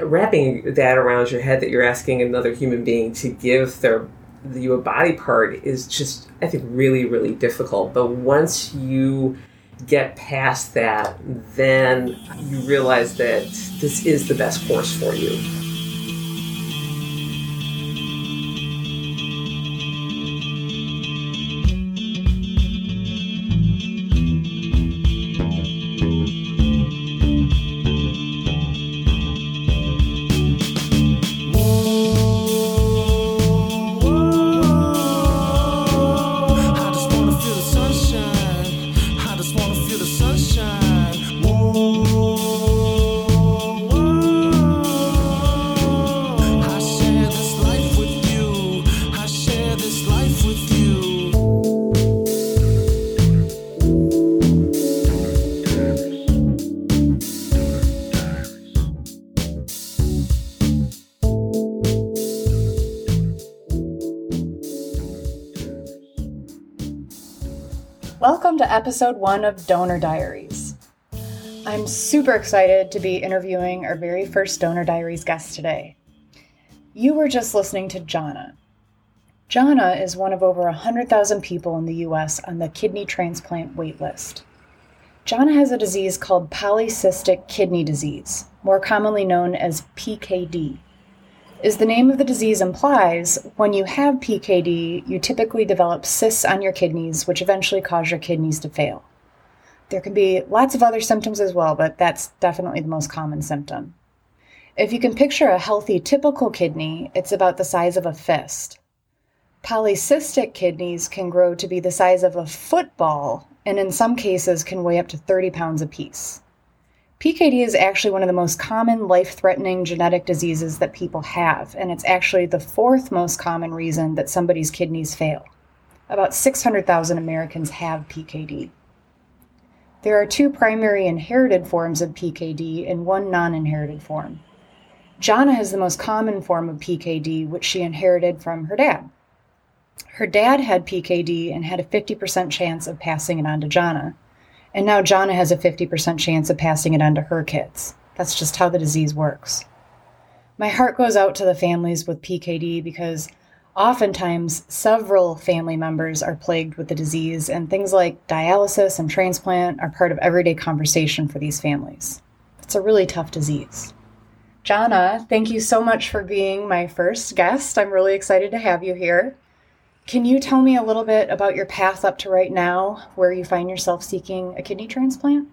wrapping that around your head that you're asking another human being to give their you a body part is just I think really really difficult. But once you get past that, then you realize that this is the best course for you. Episode one of Donor Diaries. I'm super excited to be interviewing our very first Donor Diaries guest today. You were just listening to Johnna. Johnna is one of over 100,000 people in the US on the kidney transplant waitlist. Johnna has a disease called polycystic kidney disease, more commonly known as PKD. As the name of the disease implies, when you have PKD, you typically develop cysts on your kidneys, which eventually cause your kidneys to fail. There can be lots of other symptoms as well, but that's definitely the most common symptom. If you can picture a healthy, typical kidney, it's about the size of a fist. Polycystic kidneys can grow to be the size of a football, and in some cases can weigh up to 30 pounds apiece. PKD is actually one of the most common life threatening genetic diseases that people have, and it's actually the fourth most common reason that somebody's kidneys fail. About 600,000 Americans have PKD. There are two primary inherited forms of PKD and one non inherited form. Johnna has the most common form of PKD, which she inherited from her dad. Her dad had PKD and had a 50% chance of passing it on to Johnna. And now Johnna has a 50% chance of passing it on to her kids. That's just how the disease works. My heart goes out to the families with PKD because oftentimes several family members are plagued with the disease, and things like dialysis and transplant are part of everyday conversation for these families. It's a really tough disease. Johnna, thank you so much for being my first guest. I'm really excited to have you here. Can you tell me a little bit about your path up to right now, where you find yourself seeking a kidney transplant?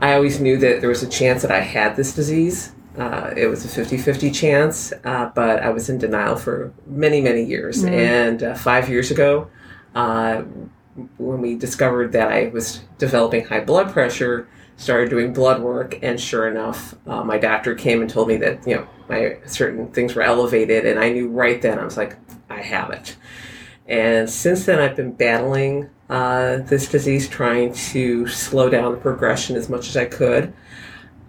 I always knew that there was a chance that I had this disease. Uh, it was a 50 50 chance, uh, but I was in denial for many, many years. And uh, five years ago, uh, when we discovered that I was developing high blood pressure, started doing blood work, and sure enough, uh, my doctor came and told me that, you know, my certain things were elevated, and I knew right then, I was like, I have it. And since then, I've been battling uh, this disease, trying to slow down the progression as much as I could.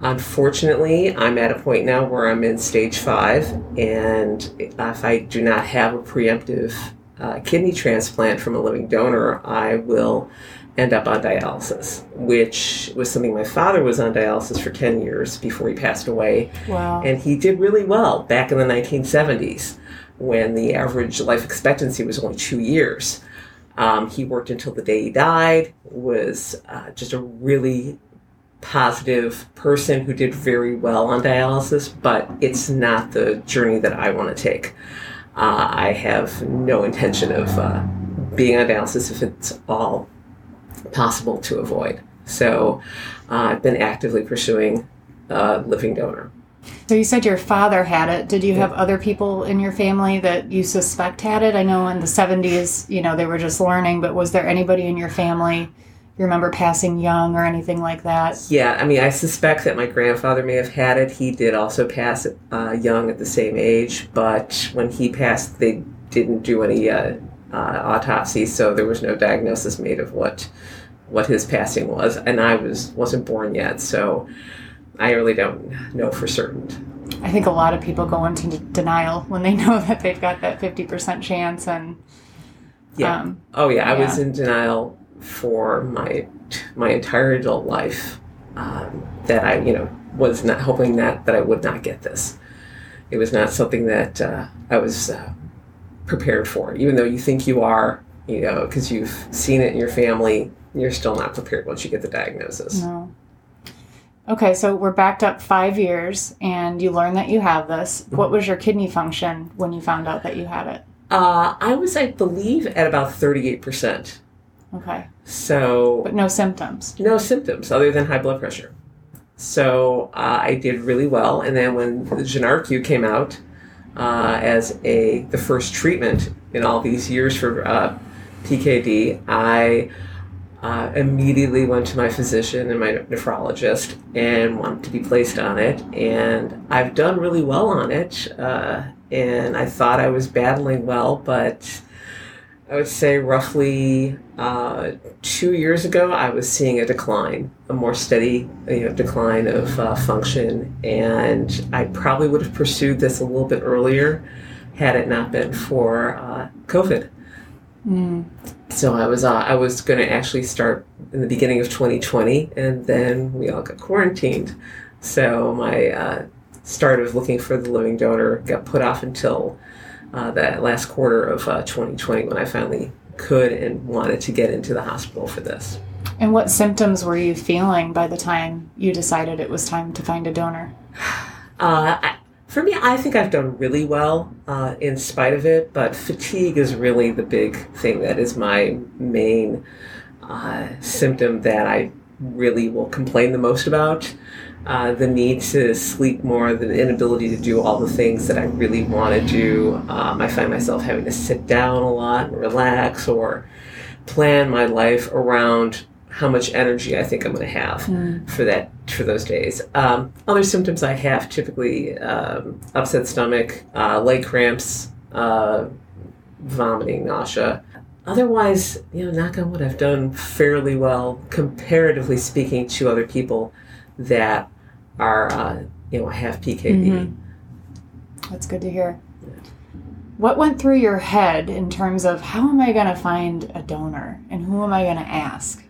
Unfortunately, I'm at a point now where I'm in stage five, and if I do not have a preemptive uh, kidney transplant from a living donor, I will end up on dialysis, which was something my father was on dialysis for 10 years before he passed away. Wow. And he did really well back in the 1970s when the average life expectancy was only two years. Um, he worked until the day he died, was uh, just a really positive person who did very well on dialysis, but it's not the journey that I want to take. Uh, I have no intention of uh, being on dialysis if it's all possible to avoid. So uh, I've been actively pursuing a living donor. So you said your father had it. Did you have other people in your family that you suspect had it? I know in the 70s, you know, they were just learning, but was there anybody in your family you remember passing young or anything like that? Yeah, I mean, I suspect that my grandfather may have had it. He did also pass uh, young at the same age, but when he passed, they didn't do any uh, uh, autopsy, so there was no diagnosis made of what what his passing was, and I was wasn't born yet, so I really don't know for certain. I think a lot of people go into denial when they know that they've got that 50% chance and Yeah. Um, oh yeah, I was in denial for my my entire adult life. Um, that I, you know, was not hoping that that I would not get this. It was not something that uh, I was uh, prepared for, even though you think you are, you know, because you've seen it in your family. You're still not prepared once you get the diagnosis. No. Okay, so we're backed up five years, and you learned that you have this. What was your kidney function when you found out that you had it? Uh, I was, I believe, at about 38%. Okay, So but no symptoms. no symptoms other than high blood pressure. So uh, I did really well. And then when the Jynarque came out uh, as a the first treatment in all these years for uh, PKD, I uh, immediately went to my physician and my nephrologist and wanted to be placed on it. And I've done really well on it. Uh, and I thought I was battling well, but I would say roughly uh, two years ago, I was seeing a decline, a more steady you know, decline of uh, function, and I probably would have pursued this a little bit earlier had it not been for uh, COVID. So I was uh, I was going to actually start in the beginning of 2020, and then we all got quarantined. So my uh, start of looking for the living donor got put off until uh, that last quarter of uh, 2020 when I finally could and wanted to get into the hospital for this. And what symptoms were you feeling by the time you decided it was time to find a donor? Uh, I, for me, I think I've done really well uh, in spite of it, but fatigue is really the big thing that is my main uh, symptom that I really will complain the most about. Uh, the need to sleep more, the inability to do all the things that I really want to do. Um, I find myself having to sit down a lot and relax or plan my life around how much energy I think I'm going to have for that for those days. Um, other symptoms I have typically um, upset stomach, uh, leg cramps, uh, vomiting, nausea. Otherwise, you know, knock on wood, I've done fairly well comparatively speaking to other people that are, uh, you know, have PKD. That's good to hear. What went through your head in terms of how am I going to find a donor and who am I going to ask?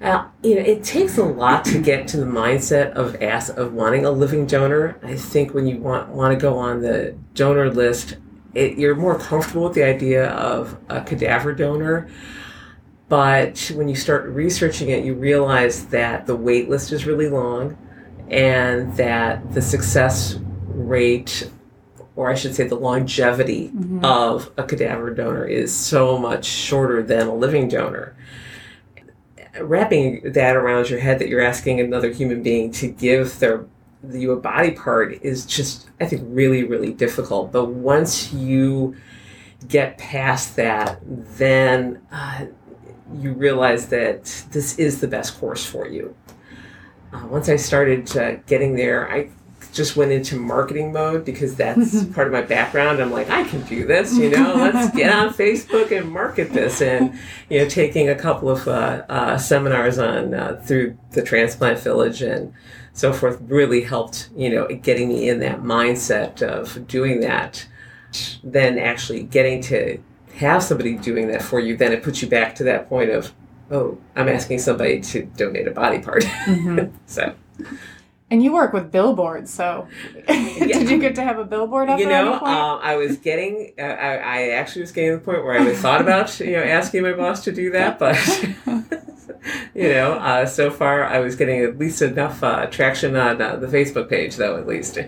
Uh, you know, it takes a lot to get to the mindset of ask, of wanting a living donor. I think when you want want to go on the donor list, it, you're more comfortable with the idea of a cadaver donor. But when you start researching it, you realize that the wait list is really long, and that the success rate, or I should say, the longevity of a cadaver donor is so much shorter than a living donor wrapping that around your head that you're asking another human being to give their you a body part is just I think really really difficult. But once you get past that, then uh, you realize that this is the best course for you. Uh, once I started uh, getting there, I just went into marketing mode because that's part of my background. I'm like, I can do this, you know. Let's get on Facebook and market this, and you know, taking a couple of uh, uh, seminars on uh, through the Transplant Village and so forth really helped, you know, getting me in that mindset of doing that. Then actually getting to have somebody doing that for you, then it puts you back to that point of, oh, I'm asking somebody to donate a body part. so. And you work with billboards, so did you get to have a billboard up you at know, um, I was getting, uh, I, I actually was getting to the point where I was thought about, you know, asking my boss to do that, but, you know, uh, so far I was getting at least enough uh, traction on uh, the Facebook page, though, at least.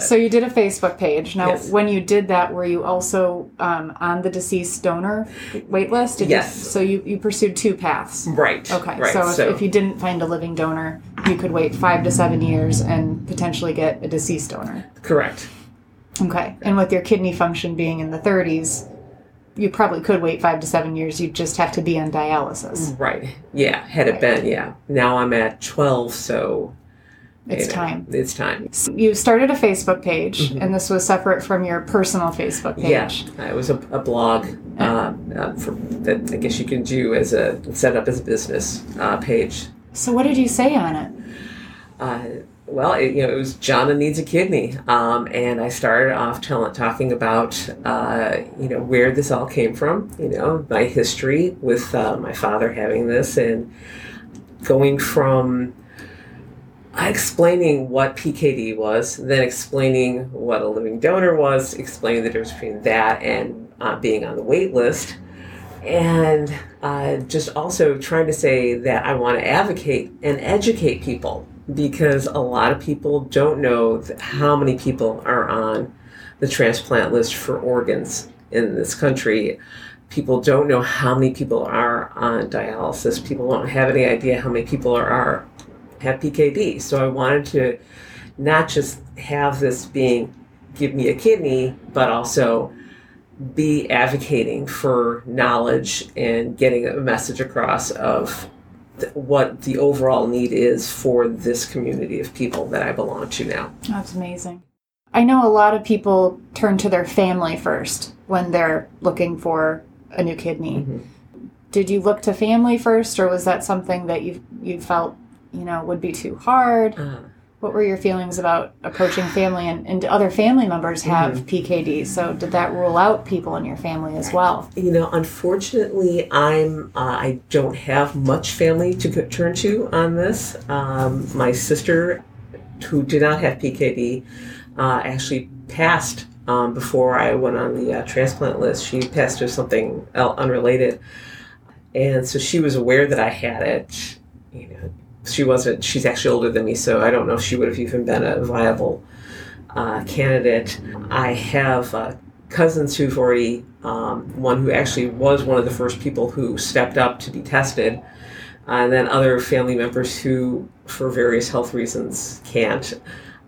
So you did a Facebook page. Now, Yes. when you did that, were you also um, on the deceased donor wait list? Did Yes. You, so you, you pursued two paths. right. Okay, Right. so, if, if you didn't find a living donor, you could wait five to seven years and potentially get a deceased donor. correct. Okay, and with your kidney function being in the 30s, you probably could wait five to seven years. You'd just have to be on dialysis. Right. Yeah. Had it been, yeah. Now I'm at 12, so. It's time. It's time. You started a Facebook page, and this was separate from your personal Facebook page. Yeah, it was a, a blog uh, uh, for, that I guess you can do as a set up as a business uh, page. So, what did you say on it? Uh, well, it, you know, it was Johnna needs a kidney, um, and I started off telling, talking about uh, you know where this all came from. You know, my history with uh, my father having this, and going from explaining what PKD was, then explaining what a living donor was, explaining the difference between that and uh, being on the wait list, and uh, just also trying to say that I want to advocate and educate people because a lot of people don't know how many people are on the transplant list for organs in this country. People don't know how many people are on dialysis. People don't have any idea how many people are, are have PKD. So I wanted to not just have this being give me a kidney, but also be advocating for knowledge and getting a message across of th- what the overall need is for this community of people that I belong to now. That's amazing. I know a lot of people turn to their family first when they're looking for a new kidney. Mm-hmm. Did you look to family first, or was that something that you you felt you know would be too hard? Uh, What were your feelings about approaching family and, and other family members have PKD? So did that rule out people in your family as well? you know, unfortunately, I'm uh, I don't have much family to turn to on this. Um, my sister, who did not have PKD, uh, actually passed um, before I went on the uh, transplant list. She passed to something unrelated, and so she was aware that I had it. You know, she wasn't. She's actually older than me, so I don't know if she would have even been a viable uh, candidate. I have uh, cousins who've already, um, one who actually was one of the first people who stepped up to be tested, and then other family members who, for various health reasons, can't.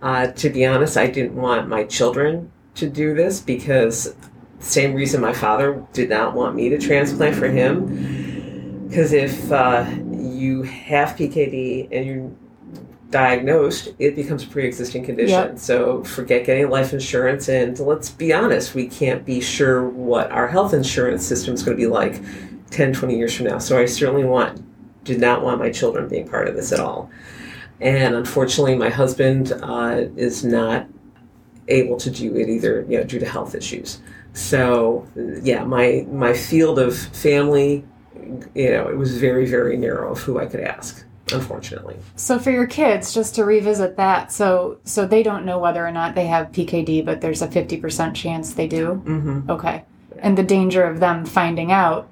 Uh, to be honest, I didn't want my children to do this because same reason my father did not want me to transplant for him. Because if uh, you have PKD and you're diagnosed, it becomes a pre-existing condition. Yep. So forget getting life insurance, and let's be honest, we can't be sure what our health insurance system is going to be like 10, 20 years from now. So I certainly want did not want my children being part of this at all. And unfortunately, my husband uh, is not able to do it either, you know, due to health issues. So yeah, my my field of family, you know, it was very very narrow of who I could ask. Unfortunately, So for your kids, just to revisit that, so so they don't know whether or not they have PKD, but there's a fifty percent chance they do. mm-hmm. Okay, and the danger of them finding out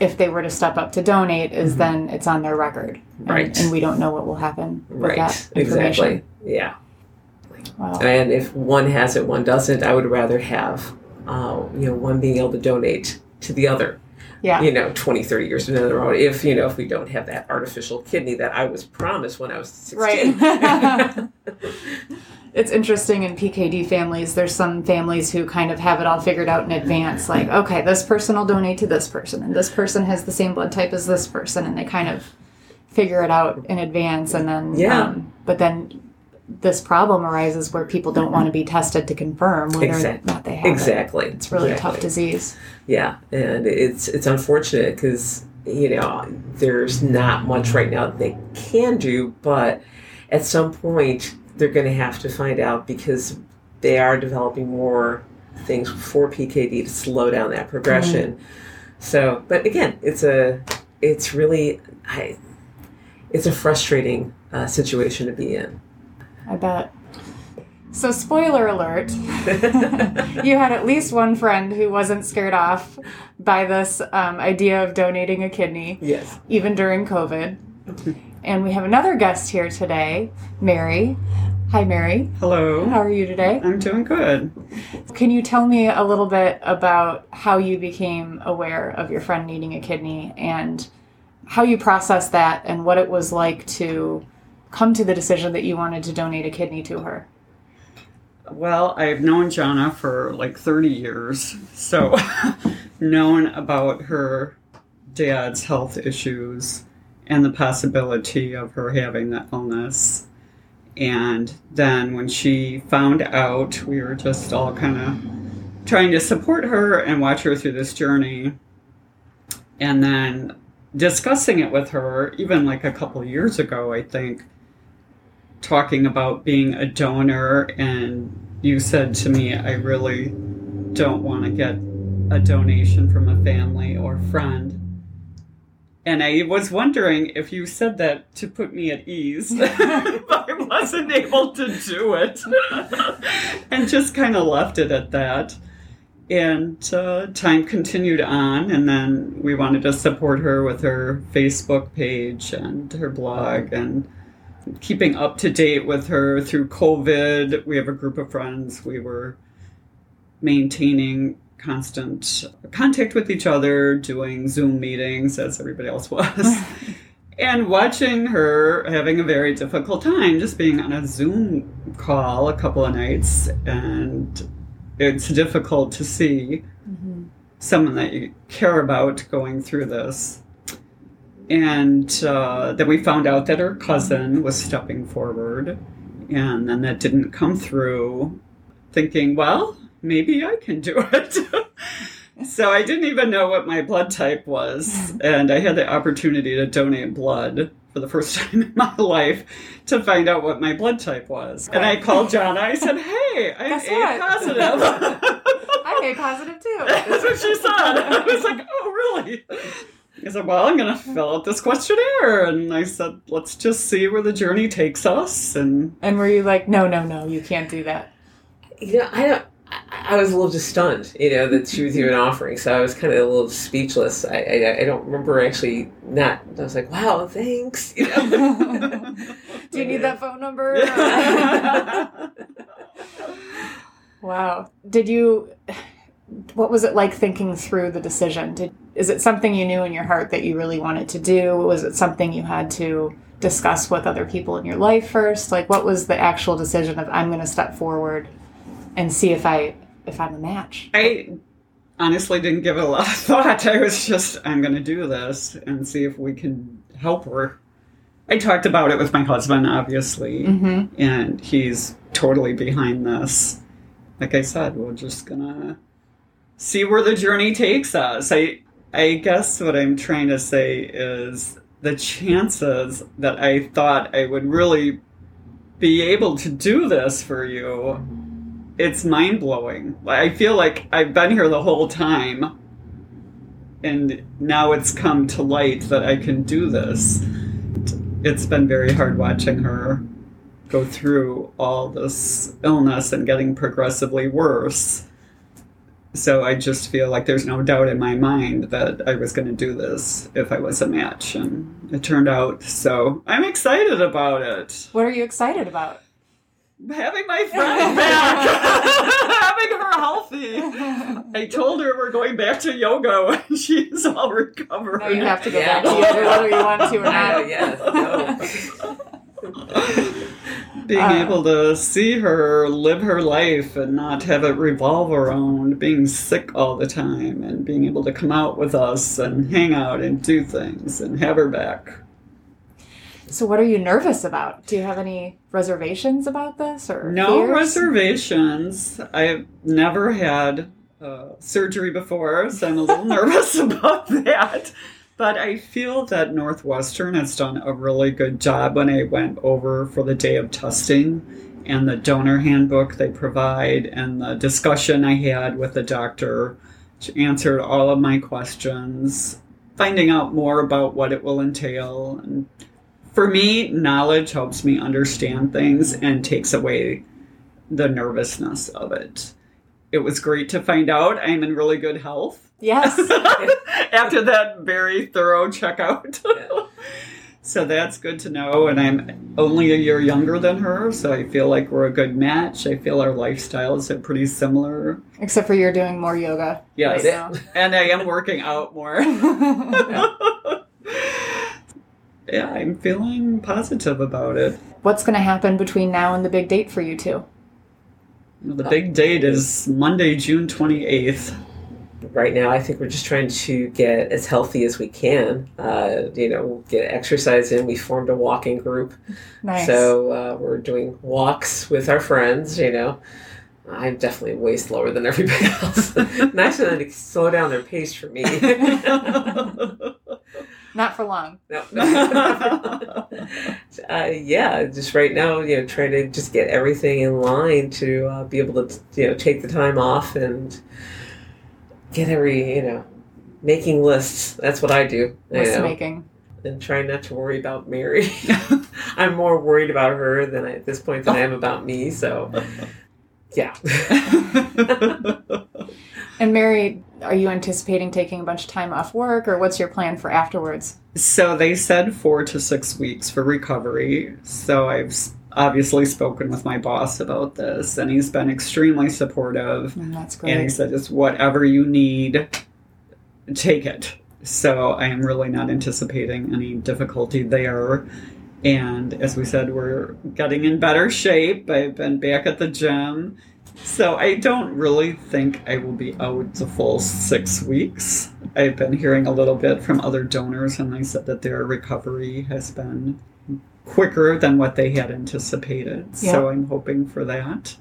if they were to step up to donate is then it's on their record, and, Right. And we don't know what will happen with right, exactly, yeah. Wow. And if one has it, one doesn't. I would rather have, uh, you know, one being able to donate to the other. Yeah. you know 20 30 years down the road if you know if we don't have that artificial kidney that i was promised when i was 16 Right. it's interesting in PKD families. There's some families who kind of have it all figured out in advance. Like, okay, this person will donate to this person, and this person has the same blood type as this person, and they kind of figure it out in advance. And then, Yeah. um, but then this problem arises where people don't want to be tested to confirm whether Exact- or not they have it. exactly. It's really a tough disease. yeah and it's it's unfortunate because you know there's not much right now that they can do but at some point they're going to have to find out because they are developing more things for pkd to slow down that progression. So but again it's a it's really i it's a frustrating uh, situation to be in I bet. So, spoiler alert. you had at least one friend who wasn't scared off by this um, idea of donating a kidney, yes even during COVID. And we have another guest here today, Mary. Hi, Mary. Hello. How are you today? I'm doing good. Can you tell me a little bit about how you became aware of your friend needing a kidney and how you processed that and what it was like to come to the decision that you wanted to donate a kidney to her? Well, I've known Johnna for like 30 years, so known about her dad's health issues and the possibility of her having the illness. And then when she found out, we were just all kind of trying to support her and watch her through this journey. And then discussing it with her, even like a couple years ago, I think, talking about being a donor, and you said to me, I really don't want to get a donation from a family or friend. And I was wondering if you said that to put me at ease, I wasn't able to do it, and just kind of left it at that. And uh, time continued on, and then we wanted to support her with her Facebook page and her blog, and keeping up to date with her through COVID. We have a group of friends. We were maintaining constant contact with each other, doing Zoom meetings as everybody else was, and watching her having a very difficult time just being on a Zoom call a couple of nights. And it's difficult to see mm-hmm. someone that you care about going through this. And uh, then we found out that her cousin was stepping forward, and then that didn't come through. Thinking, well, maybe I can do it. so I didn't even know what my blood type was, and I had the opportunity to donate blood for the first time in my life to find out what my blood type was. And I called Johnna. I said, "Hey, I'm Guess A what?" positive." I'm A positive too. That's what she said. I was like, "Oh, really?" I said, "Well, I'm going to fill out this questionnaire," and I said, "Let's just see where the journey takes us." And And were you like, no, no, no, you can't do that? You know, I don't. I I was a little just stunned, you know, that she was even mm-hmm. offering. So I was kind of a little speechless. I, I, I don't remember actually not. I was like, "Wow, thanks." You know. Do you need that phone number? wow. Did you? What was it like thinking through the decision? Did is it something you knew in your heart that you really wanted to do? Was it something you had to discuss with other people in your life first? Like, what was the actual decision of I'm going to step forward and see if I if I'm a match? I honestly didn't give it a lot of thought. I was just, I'm going to do this and see if we can help her. I talked about it with my husband, obviously, Mm-hmm. and he's totally behind this. Like I said, we're just gonna see where the journey takes us. I, I guess what I'm trying to say is the chances that I thought I would really be able to do this for you it's mind blowing. I feel like I've been here the whole time, and now it's come to light that I can do this. It's been very hard watching her go through all this illness and getting progressively worse. So I just feel like there's no doubt in my mind that I was going to do this if I was a match, and it turned out. So I'm excited about it What are you excited about? having my friend back, having her healthy. I told her we're going back to yoga when she's all recovered. No, you have to go Yeah. back to yoga whether you want to or I know, not. yes. No. Being Uh, able to see her live her life and not have it revolve around being sick all the time and being able to come out with us and hang out and do things and have her back. So, what are you nervous about? Do you have any reservations about this or No fears? reservations. I've never had uh, surgery before, so I'm a little nervous about that. But I feel that Northwestern has done a really good job when I went over for the day of testing and the donor handbook they provide and the discussion I had with the doctor, which answered all of my questions, finding out more about what it will entail. And for me, knowledge helps me understand things and takes away the nervousness of it. It was great to find out I'm in really good health Yes. after that very thorough checkout. Yeah. so that's good to know. And I'm only a year younger than her, so I feel like we're a good match. I feel our lifestyles are pretty similar. Except for you're doing more yoga. Yes. Right now. And I am working out more. yeah, I'm feeling positive about it. What's going to happen between now and the big date for you two? The big date is Monday, June 28th. right now i think we're just trying to get as healthy as we can. Uh, you know get exercise in. We formed a walking group. Nice. so uh, we're doing walks with our friends you know. I'm definitely way slower than everybody else. Nice of them to slow down their pace for me Not for long. no, uh, yeah just right now you know trying to just get everything in line to uh, be able to you know take the time off and get every you know making lists. That's what I do. List making. And trying not to worry about Mary. I'm more worried about her than I, at this point than I am about me. So, yeah. And Mary, are you anticipating taking a bunch of time off work, or what's your plan for afterwards? So they said four to six weeks for recovery. So I've obviously spoken with my boss about this, and he's been extremely supportive. And that's great. And he said, just whatever you need, take it. So I am really not anticipating any difficulty there. And as we said, we're getting in better shape. I've been back at the gym. So I don't really think I will be out the full six weeks. I've been hearing a little bit from other donors, and they said that their recovery has been quicker than what they had anticipated. So I'm hoping for that.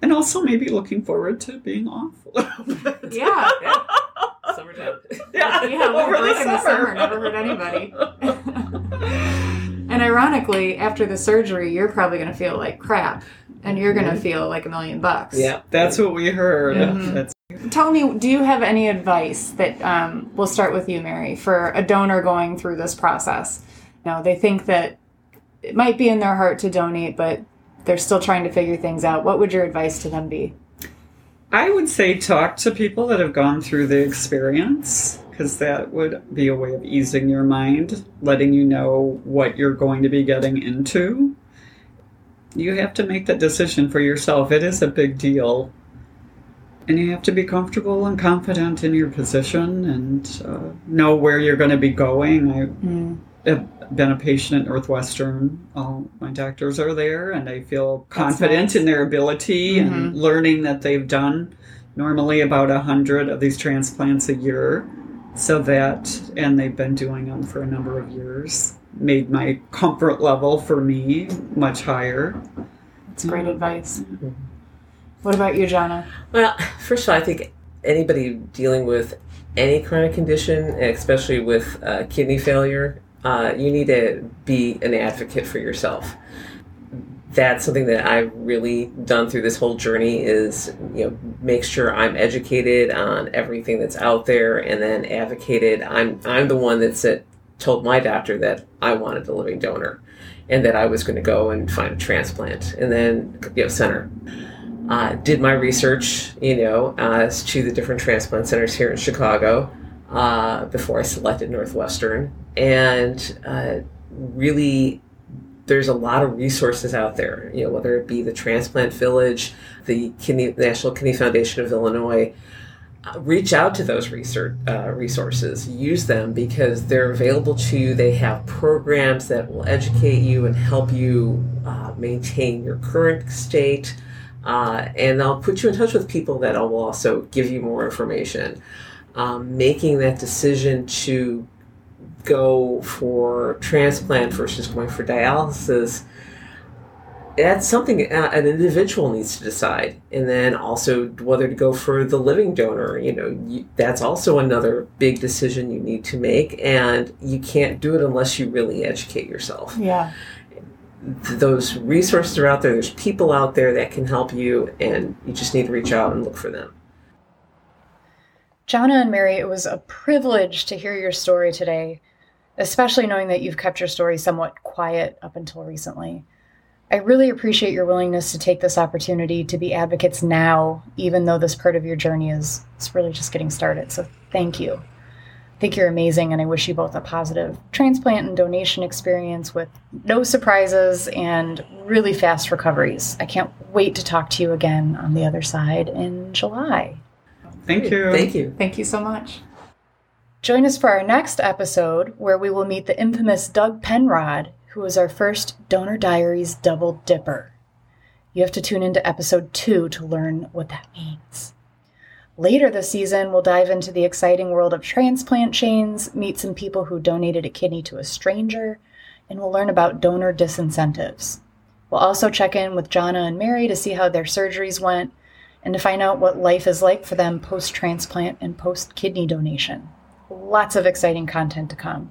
And also maybe looking forward to being off a little bit. Yeah. yeah. Summertime. Yeah, Yeah, a over break the in the summer. summer never hurt anybody. and ironically, after the surgery, you're probably going to feel like crap, and you're going to feel like a million bucks. Yeah. That's what we heard. Mhm. That's Tell me, do you have any advice that um, we'll start with you, Mary, for a donor going through this process? You know, they think that it might be in their heart to donate, but they're still trying to figure things out. What would your advice to them be? I would say talk to people that have gone through the experience because that would be a way of easing your mind, letting you know what you're going to be getting into. You have to make that decision for yourself. It is a big deal. And you have to be comfortable and confident in your position and uh, know where you're going to be going. I Mm. have been a patient at Northwestern. All my doctors are there, and I feel confident nice. in their ability and learning that they've done normally about a hundred of these transplants a year. So that, and they've been doing them for a number of years, made my comfort level for me much higher. That's great advice. What about you, Johnna? Well, first of all, I think anybody dealing with any chronic condition, especially with uh, kidney failure, uh, you need to be an advocate for yourself. That's something that I've really done through this whole journey is, you know, make sure I'm educated on everything that's out there and then advocated. I'm, I'm the one that said, told my doctor that I wanted a living donor and that I was going to go and find a transplant and then, you know, center uh, did my research, you know, as to the different transplant centers here in Chicago uh, before I selected Northwestern, and uh, really, there's a lot of resources out there. You know, whether it be the Transplant Village, the Kidney National Kidney Foundation of Illinois. Reach out to those research uh, resources. Use them because they're available to you. They have programs that will educate you and help you uh, maintain your current state uh, and they'll put you in touch with people that will also give you more information. Um, making that decision to go for transplant versus going for dialysis, that's something uh, an individual needs to decide. And then also whether to go for the living donor, you know, you, that's also another big decision you need to make. And you can't do it unless you really educate yourself Yeah. those resources are out there. There's people out there that can help you, and you just need to reach out and look for them. Johnna and Mary, it was a privilege to hear your story today, especially knowing that you've kept your story somewhat quiet up until recently. I really appreciate your willingness to take this opportunity to be advocates now, even though this part of your journey is it's really just getting started. So thank you. I think you're amazing, and I wish you both a positive transplant and donation experience with no surprises and really fast recoveries. I can't wait to talk to you again on the other side in July. Thank you. Thank you. Thank you so much. Join us for our next episode where we will meet the infamous Doug Penrod, who is our first Donor Diaries double dipper. You have to tune into episode two to learn what that means. Later this season, we'll dive into the exciting world of transplant chains, meet some people who donated a kidney to a stranger, and we'll learn about donor disincentives. We'll also check in with Johnna and Mary to see how their surgeries went and to find out what life is like for them post transplant and post kidney donation. Lots of exciting content to come.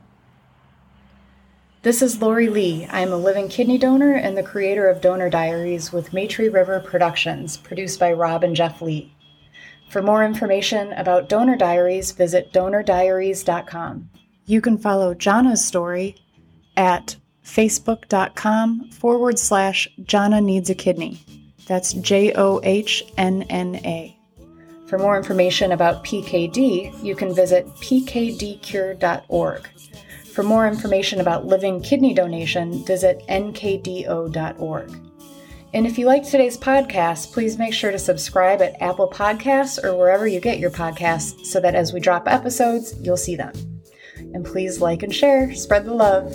This is Lori Lee. I am a living kidney donor and the creator of Donor Diaries with Matry River Productions, produced by Rob and Jeff Lee. For more information about Donor Diaries, visit donordiaries.com. You can follow Johnna's story at facebook.com forward slash Johnna Needs a Kidney. That's J O H N N A. For more information about PKD, you can visit pkdcure.org. For more information about living kidney donation, visit nkdo.org. And if you liked today's podcast, please make sure to subscribe at Apple Podcasts or wherever you get your podcasts so that as we drop episodes, you'll see them. And please like and share, spread the love.